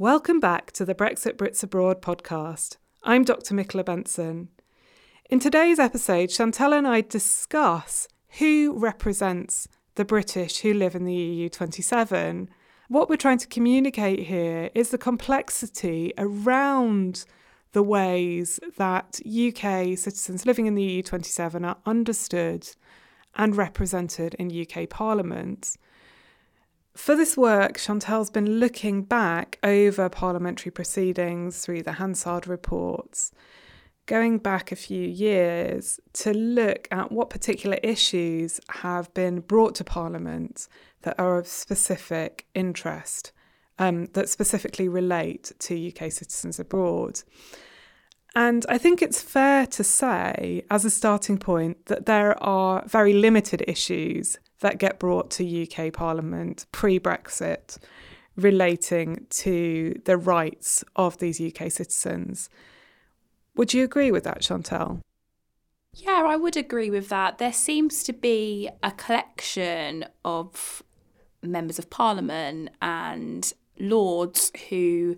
Welcome back to the Brexit Brits Abroad podcast. I'm Dr. Michaela Benson. In today's episode, Chantelle and I discuss who represents the British who live in the EU 27. What we're trying to communicate here is the complexity around the ways that UK citizens living in the EU 27 are understood and represented in UK Parliament. For this work, Chantelle's been looking back over parliamentary proceedings through the Hansard reports, going back a few years to look at what particular issues have been brought to Parliament that are of specific interest, um, that specifically relate to UK citizens abroad. And I think it's fair to say, as a starting point, that there are very limited issues that get brought to UK Parliament pre Brexit relating to the rights of these UK citizens. Would you agree with that, Chantelle? Yeah, I would agree with that. There seems to be a collection of members of parliament and lords who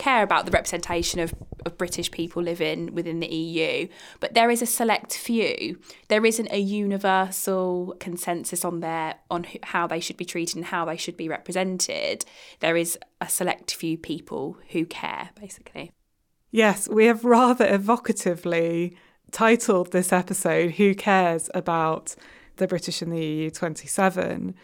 care about the representation of, of British people living within the EU, but there is a select few. There isn't a universal consensus on their on how they should be treated and how they should be represented. There is a select few people who care, basically. Yes, we have rather evocatively titled this episode "Who Cares About the British in the EU 27."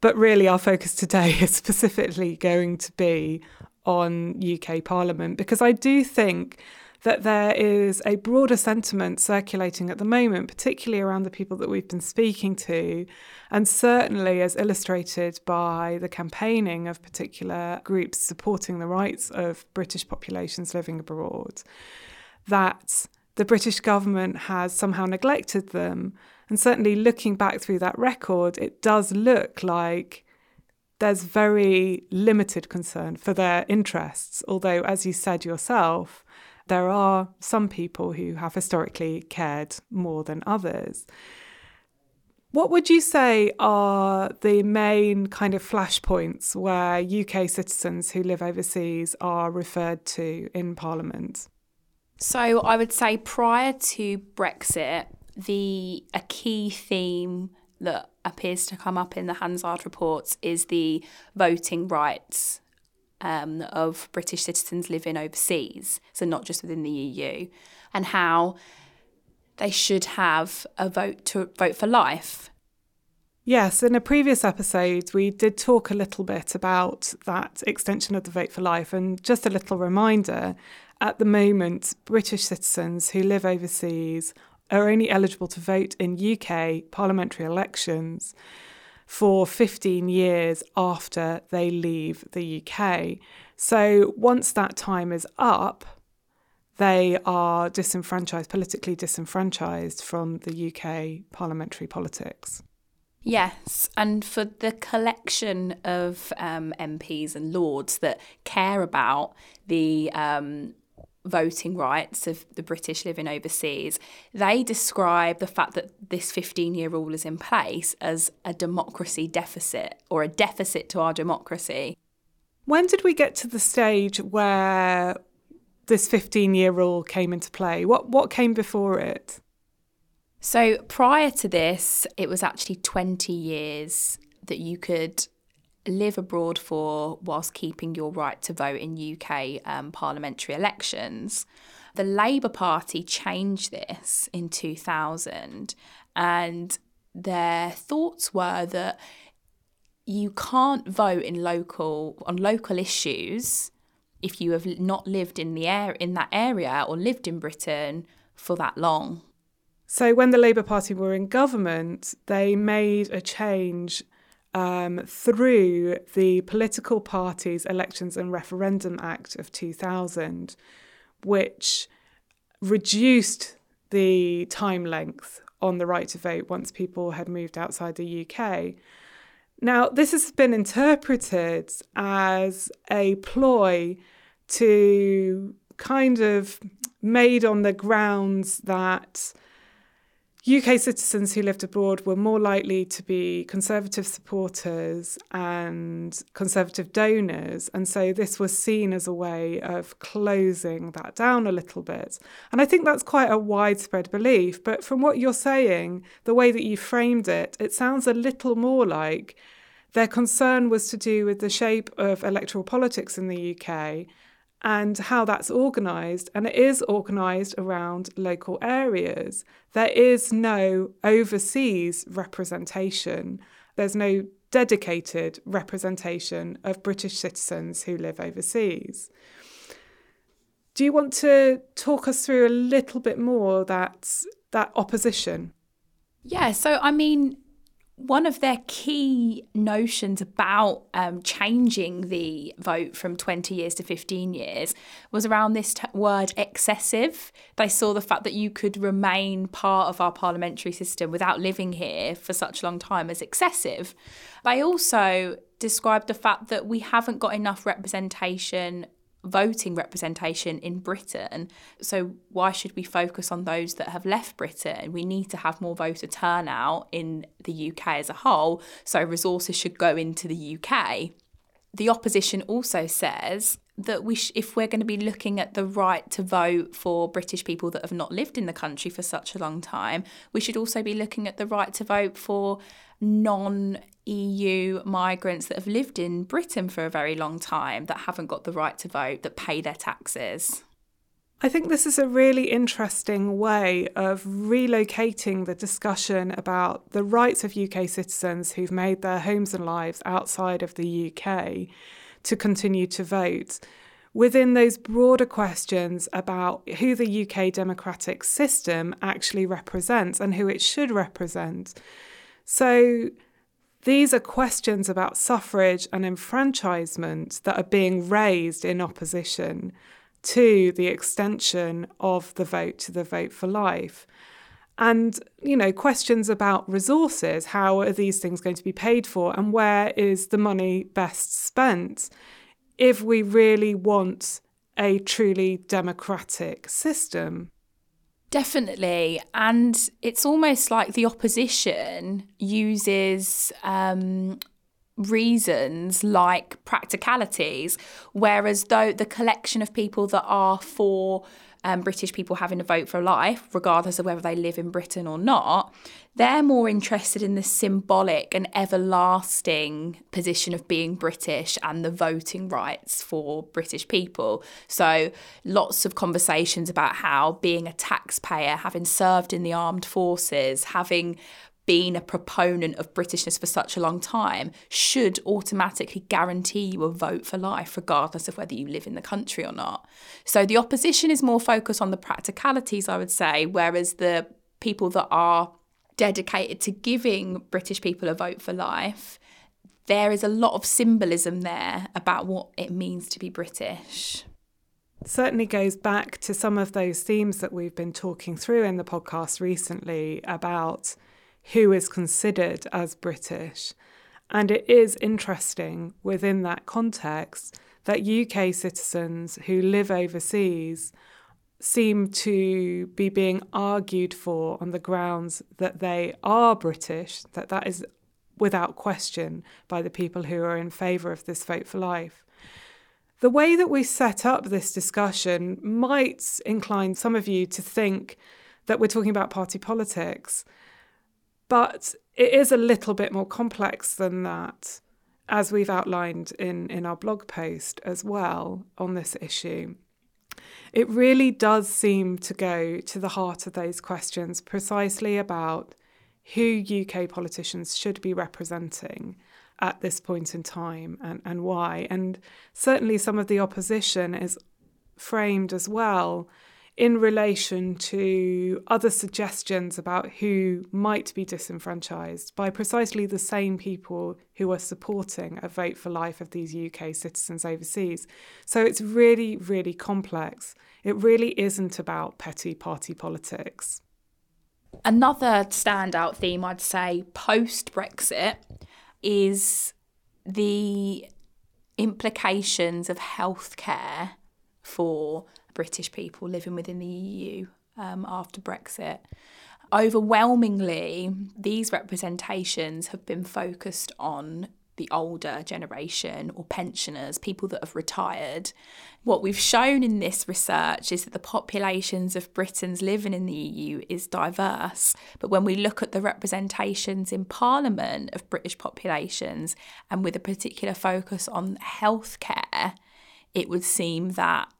But really, our focus today is specifically going to be on UK Parliament because I do think that there is a broader sentiment circulating at the moment, particularly around the people that we've been speaking to, and certainly as illustrated by the campaigning of particular groups supporting the rights of British populations living abroad, that the British government has somehow neglected them. And certainly looking back through that record, it does look like there's very limited concern for their interests. Although, as you said yourself, there are some people who have historically cared more than others. What would you say are the main kind of flashpoints where UK citizens who live overseas are referred to in Parliament? So, I would say prior to Brexit, the a key theme that appears to come up in the Hansard reports is the voting rights um, of British citizens living overseas, so not just within the EU, and how they should have a vote to vote for life. Yes, in a previous episode, we did talk a little bit about that extension of the vote for life. And just a little reminder at the moment, British citizens who live overseas are only eligible to vote in UK parliamentary elections for 15 years after they leave the UK. So once that time is up, they are disenfranchised, politically disenfranchised from the UK parliamentary politics. Yes, and for the collection of um, MPs and lords that care about the um, voting rights of the British living overseas, they describe the fact that this 15 year rule is in place as a democracy deficit or a deficit to our democracy. When did we get to the stage where this 15 year rule came into play? What, what came before it? So, prior to this, it was actually 20 years that you could live abroad for whilst keeping your right to vote in UK um, parliamentary elections. The Labour Party changed this in 2000, and their thoughts were that you can't vote in local on local issues if you have not lived in the air in that area or lived in Britain for that long. So when the Labour Party were in government, they made a change um, through the Political Parties Elections and Referendum Act of 2000, which reduced the time length on the right to vote once people had moved outside the UK. Now, this has been interpreted as a ploy to kind of made on the grounds that UK citizens who lived abroad were more likely to be Conservative supporters and Conservative donors. And so this was seen as a way of closing that down a little bit. And I think that's quite a widespread belief. But from what you're saying, the way that you framed it, it sounds a little more like their concern was to do with the shape of electoral politics in the UK and how that's organised. And it is organised around local areas. There is no overseas representation, there's no dedicated representation of British citizens who live overseas. Do you want to talk us through a little bit more that that opposition? Yeah, so I mean, one of their key notions about um, changing the vote from 20 years to 15 years was around this t- word excessive. They saw the fact that you could remain part of our parliamentary system without living here for such a long time as excessive. They also described the fact that we haven't got enough representation voting representation in Britain. So, why should we focus on those that have left Britain? We need to have more voter turnout in the UK as a whole, so resources should go into the UK. The opposition also says that we sh- if we're going to be looking at the right to vote for British people that have not lived in the country for such a long time, we should also be looking at the right to vote for non EU migrants that have lived in Britain for a very long time that haven't got the right to vote, that pay their taxes. I think this is a really interesting way of relocating the discussion about the rights of UK citizens who've made their homes and lives outside of the UK to continue to vote within those broader questions about who the UK democratic system actually represents and who it should represent. So, these are questions about suffrage and enfranchisement that are being raised in opposition to the extension of the vote to the vote for life. And, you know, questions about resources how are these things going to be paid for and where is the money best spent if we really want a truly democratic system? Definitely. And it's almost like the opposition uses um, reasons like practicalities, whereas though the collection of people that are for um, British people having a vote for life, regardless of whether they live in Britain or not, they're more interested in the symbolic and everlasting position of being British and the voting rights for British people. So, lots of conversations about how being a taxpayer, having served in the armed forces, having been a proponent of Britishness for such a long time should automatically guarantee you a vote for life, regardless of whether you live in the country or not. So the opposition is more focused on the practicalities, I would say, whereas the people that are dedicated to giving British people a vote for life, there is a lot of symbolism there about what it means to be British certainly goes back to some of those themes that we've been talking through in the podcast recently about who is considered as British. And it is interesting within that context that UK citizens who live overseas seem to be being argued for on the grounds that they are British, that that is without question by the people who are in favour of this vote for life. The way that we set up this discussion might incline some of you to think that we're talking about party politics. But it is a little bit more complex than that, as we've outlined in, in our blog post as well on this issue. It really does seem to go to the heart of those questions precisely about who UK politicians should be representing at this point in time and, and why. And certainly some of the opposition is framed as well in relation to other suggestions about who might be disenfranchised by precisely the same people who are supporting a vote for life of these UK citizens overseas. So it's really, really complex. It really isn't about petty party politics. Another standout theme, I'd say, post Brexit is the implications of healthcare for British people living within the EU um, after Brexit. Overwhelmingly, these representations have been focused on the older generation or pensioners, people that have retired. What we've shown in this research is that the populations of Britons living in the EU is diverse. But when we look at the representations in Parliament of British populations and with a particular focus on healthcare, it would seem that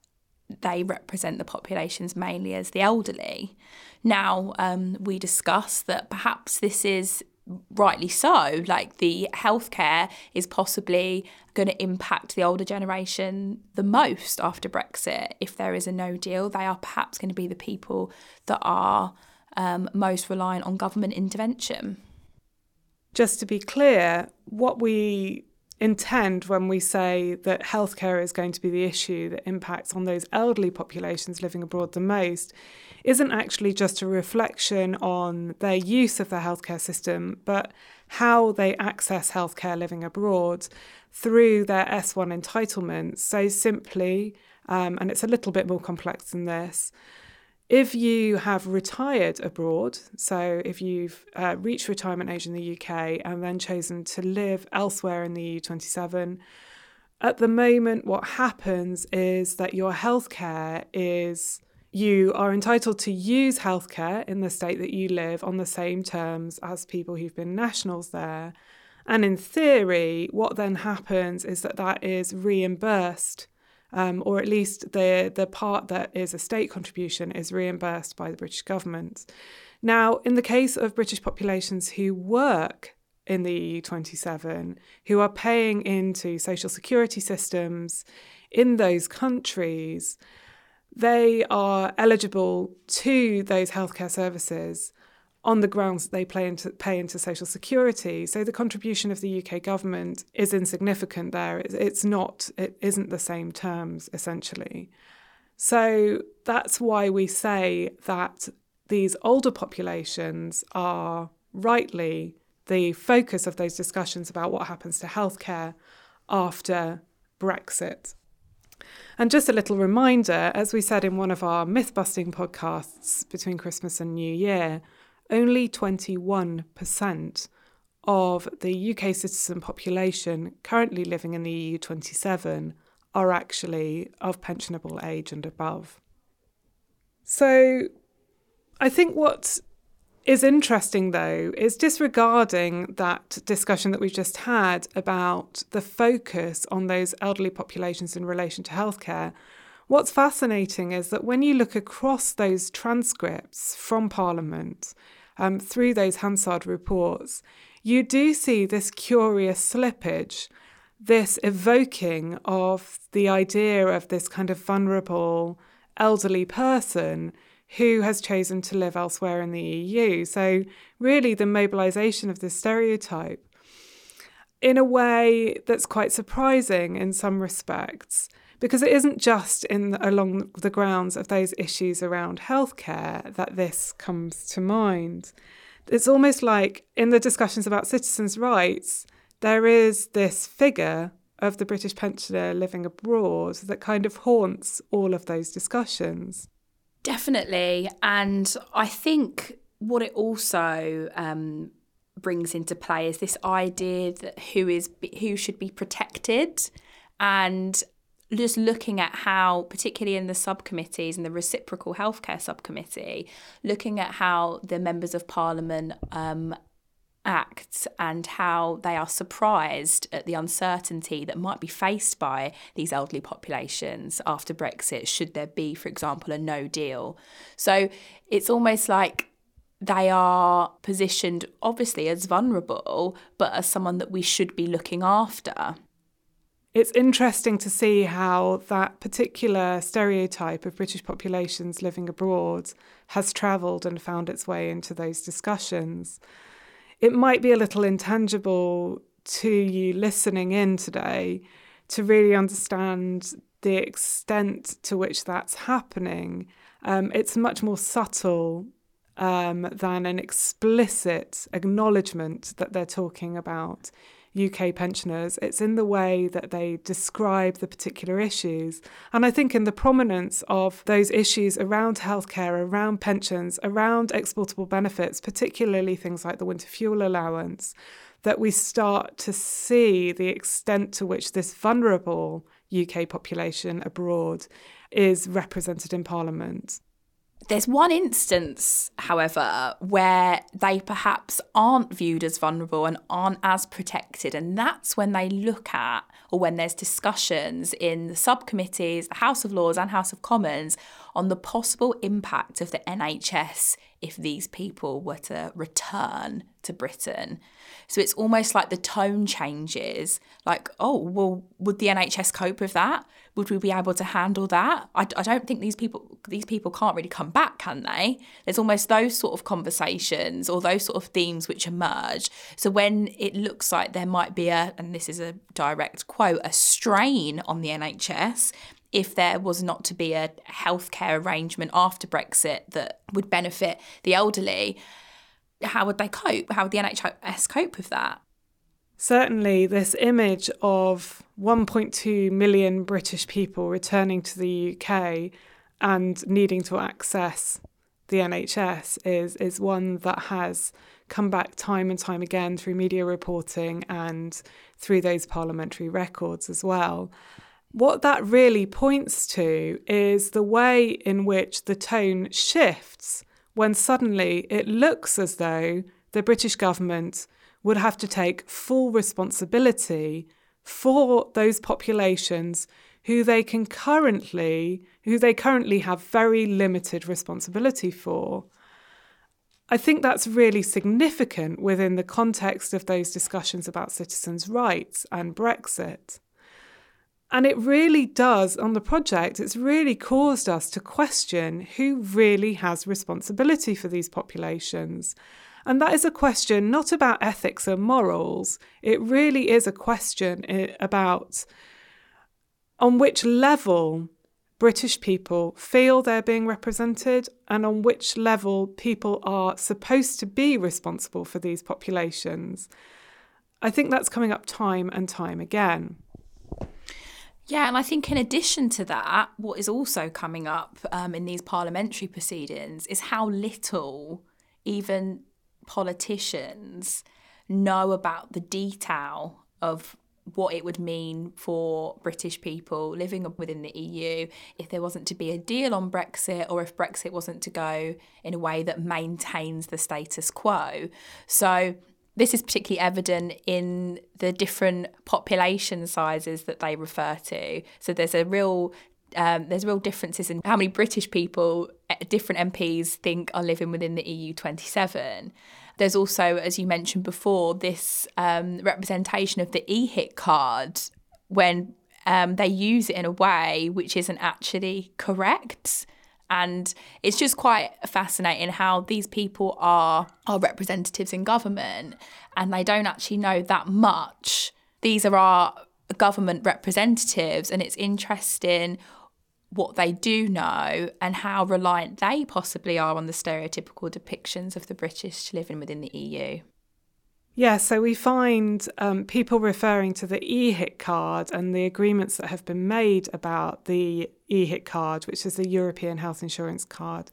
they represent the populations mainly as the elderly. Now, um, we discuss that perhaps this is rightly so. Like the healthcare is possibly going to impact the older generation the most after Brexit. If there is a no deal, they are perhaps going to be the people that are um, most reliant on government intervention. Just to be clear, what we intend when we say that healthcare is going to be the issue that impacts on those elderly populations living abroad the most isn't actually just a reflection on their use of the healthcare system, but how they access healthcare living abroad through their S1 entitlements. So, simply, um, and it's a little bit more complex than this. If you have retired abroad, so if you've uh, reached retirement age in the UK and then chosen to live elsewhere in the EU27, at the moment, what happens is that your healthcare is you are entitled to use healthcare in the state that you live on the same terms as people who've been nationals there. And in theory, what then happens is that that is reimbursed, um, or at least the, the part that is a state contribution is reimbursed by the British government. Now, in the case of British populations who work in the EU27, who are paying into social security systems in those countries, they are eligible to those healthcare services on the grounds that they pay into, pay into social security. So the contribution of the UK government is insignificant there. It's not, it isn't the same terms essentially. So that's why we say that these older populations are rightly the focus of those discussions about what happens to healthcare after Brexit. And just a little reminder as we said in one of our myth busting podcasts between Christmas and New Year, only 21% of the UK citizen population currently living in the EU27 are actually of pensionable age and above. So I think what is interesting, though, is disregarding that discussion that we've just had about the focus on those elderly populations in relation to healthcare. What's fascinating is that when you look across those transcripts from Parliament um, through those Hansard reports, you do see this curious slippage, this evoking of the idea of this kind of vulnerable elderly person who has chosen to live elsewhere in the EU. So, really, the mobilisation of this stereotype in a way that's quite surprising in some respects because it isn't just in along the grounds of those issues around healthcare that this comes to mind. It's almost like in the discussions about citizens' rights, there is this figure of the British pensioner living abroad that kind of haunts all of those discussions. Definitely. And I think what it also um, brings into play is this idea that who is who should be protected and just looking at how, particularly in the subcommittees and the reciprocal healthcare subcommittee, looking at how the members of parliament um, act and how they are surprised at the uncertainty that might be faced by these elderly populations after Brexit, should there be, for example, a no deal. So it's almost like they are positioned obviously as vulnerable, but as someone that we should be looking after. It's interesting to see how that particular stereotype of British populations living abroad has travelled and found its way into those discussions it might be a little intangible to you listening in today to really understand the extent to which that's happening. Um, it's much more subtle um, than an explicit acknowledgement that they're talking about UK pensioners. It's in the way that they describe the particular issues. And I think in the prominence of those issues around healthcare, around pensions, around exportable benefits, particularly things like the winter fuel allowance, that we start to see the extent to which this vulnerable UK population abroad is represented in Parliament. There's one instance, however, where they perhaps aren't viewed as vulnerable and aren't as protected, and that's when they look at, or when there's discussions in the subcommittees, the House of Lords and House of Commons, on the possible impact of the NHS if these people were to return to Britain. So it's almost like the tone changes like, oh, well, would the NHS cope with that? Would we be able to handle that? I, I don't think these people these people can't really come back, can they? There's almost those sort of conversations or those sort of themes which emerge. So when it looks like there might be a, and this is a direct quote, a strain on the NHS, if there was not to be a healthcare arrangement after Brexit that would benefit the elderly, how would they cope? How would the NHS cope with that? Certainly, this image of 1.2 million British people returning to the UK and needing to access the NHS is, is one that has come back time and time again through media reporting and through those parliamentary records as well. What that really points to is the way in which the tone shifts when suddenly it looks as though the British government would have to take full responsibility for those populations who they can currently who they currently have very limited responsibility for. I think that's really significant within the context of those discussions about citizens' rights and Brexit. And it really does, on the project, it's really caused us to question who really has responsibility for these populations. And that is a question not about ethics and morals, it really is a question eh, about on which level British people feel they're being represented and on which level people are supposed to be responsible for these populations. I think that's coming up time and time again. Yeah, and I think in addition to that, what is also coming up um, in these parliamentary proceedings is how little even politicians know about the detail of what it would mean for British people living within the EU if there wasn't to be a deal on Brexit or if Brexit wasn't to go in a way that maintains the status quo. So this is particularly evident in the different population sizes that they refer to. So there's a real um, there's real differences in how many British people eh, different MPs think are living within the EU 27. There's also, as you mentioned before, this um, representation of the EHIC card when um, they use it in a way which isn't actually correct. And it's just quite fascinating how these people are are representatives in government and they don't actually know that much. These are our government representatives and it's interesting what they do know and how reliant they possibly are on the stereotypical depictions of the British living within the EU. Yeah, so we find um, people referring to the EHIC card and the agreements that have been made about the EHIC card, which is the European Health Insurance Card,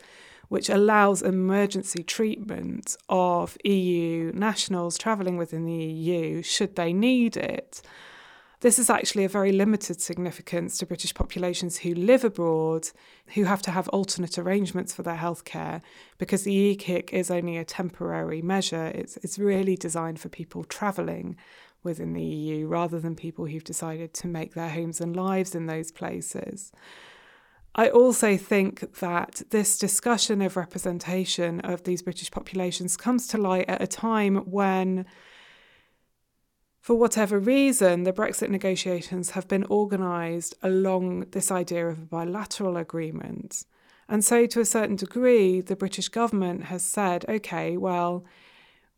which allows emergency treatment of EU nationals travelling within the EU should they need it. This is actually a very limited significance to British populations who live abroad, who have to have alternate arrangements for their healthcare, because the EHIC is only a temporary measure. It's, it's really designed for people travelling within the EU rather than people who've decided to make their homes and lives in those places. I also think that this discussion of representation of these British populations comes to light at a time when for whatever reason, the Brexit negotiations have been organised along this idea of a bilateral agreement. And so, to a certain degree, the British government has said, okay, well,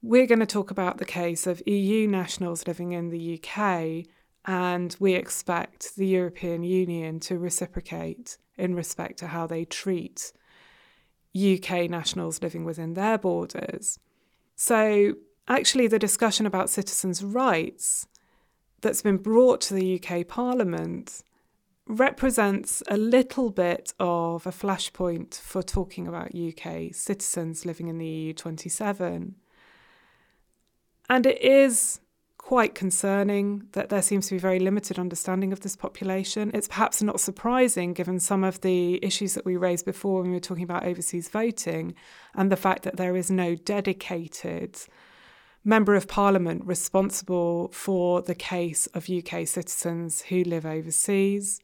we're going to talk about the case of EU nationals living in the UK, and we expect the European Union to reciprocate in respect to how they treat UK nationals living within their borders. So, actually, the discussion about citizens' rights that's been brought to the UK Parliament represents a little bit of a flashpoint for talking about UK citizens living in the EU 27. And it is quite concerning that there seems to be very limited understanding of this population. It's perhaps not surprising given some of the issues that we raised before when we were talking about overseas voting and the fact that there is no dedicated member of parliament responsible for the case of UK citizens who live overseas.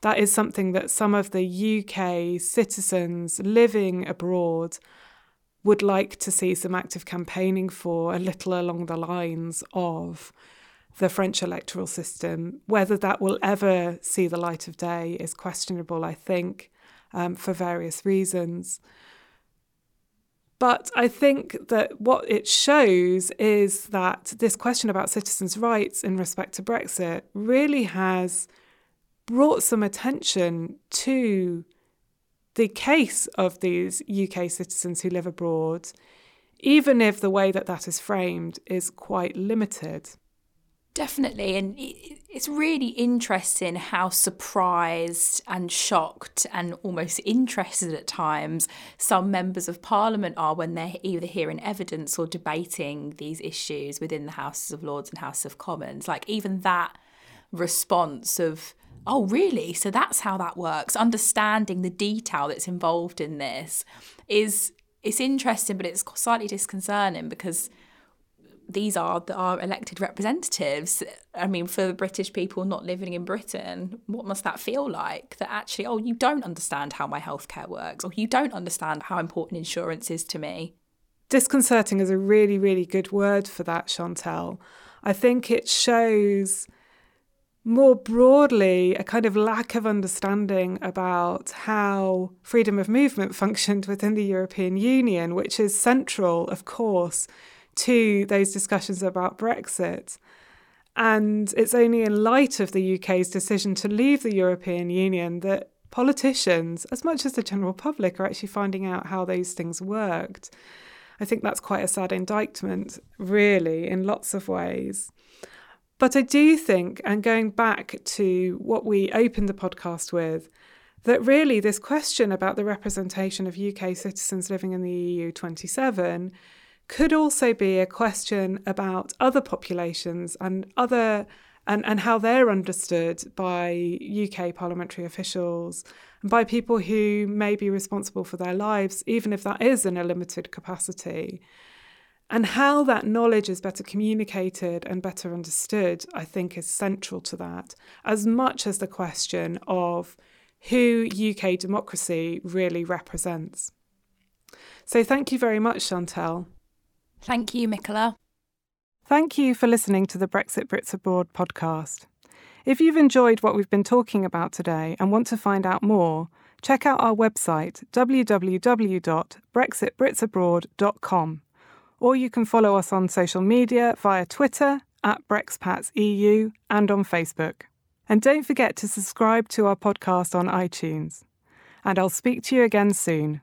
That is something that some of the UK citizens living abroad would like to see some active campaigning for, a little along the lines of the French electoral system. Whether that will ever see the light of day is questionable, I think, um, for various reasons. But I think that what it shows is that this question about citizens' rights in respect to Brexit really has brought some attention to the case of these UK citizens who live abroad, even if the way that that is framed is quite limited. Definitely. And it's really interesting how surprised and shocked and almost interested at times some members of parliament are when they're either hearing evidence or debating these issues within the Houses of Lords and House of Commons. Like, even that response of, oh, really? So that's how that works. Understanding the detail that's involved in this is it's interesting, but it's slightly disconcerting because these are the, our elected representatives. I mean, for the British people not living in Britain, what must that feel like? That actually, oh, you don't understand how my healthcare works, or you don't understand how important insurance is to me. Disconcerting is a really, really good word for that, Chantelle. I think it shows more broadly, a kind of lack of understanding about how freedom of movement functioned within the European Union, which is central, of course, to those discussions about Brexit. And it's only in light of the UK's decision to leave the European Union that politicians, as much as the general public, are actually finding out how those things worked. I think that's quite a sad indictment, really, in lots of ways. But I do think, and going back to what we opened the podcast with, that really this question about the representation of UK citizens living in the EU 27 could also be a question about other populations and other and, and how they're understood by UK parliamentary officials and by people who may be responsible for their lives, even if that is in a limited capacity. And how that knowledge is better communicated and better understood, I think, is central to that, as much as the question of who UK democracy really represents. So, thank you very much, Chantelle. Thank you, Michaela. Thank you for listening to the Brexit Brits Abroad podcast. If you've enjoyed what we've been talking about today and want to find out more, check out our website www.brexitbritsabroad.com or you can follow us on social media via Twitter at BrexPatsEU and on Facebook. And don't forget to subscribe to our podcast on iTunes. And I'll speak to you again soon.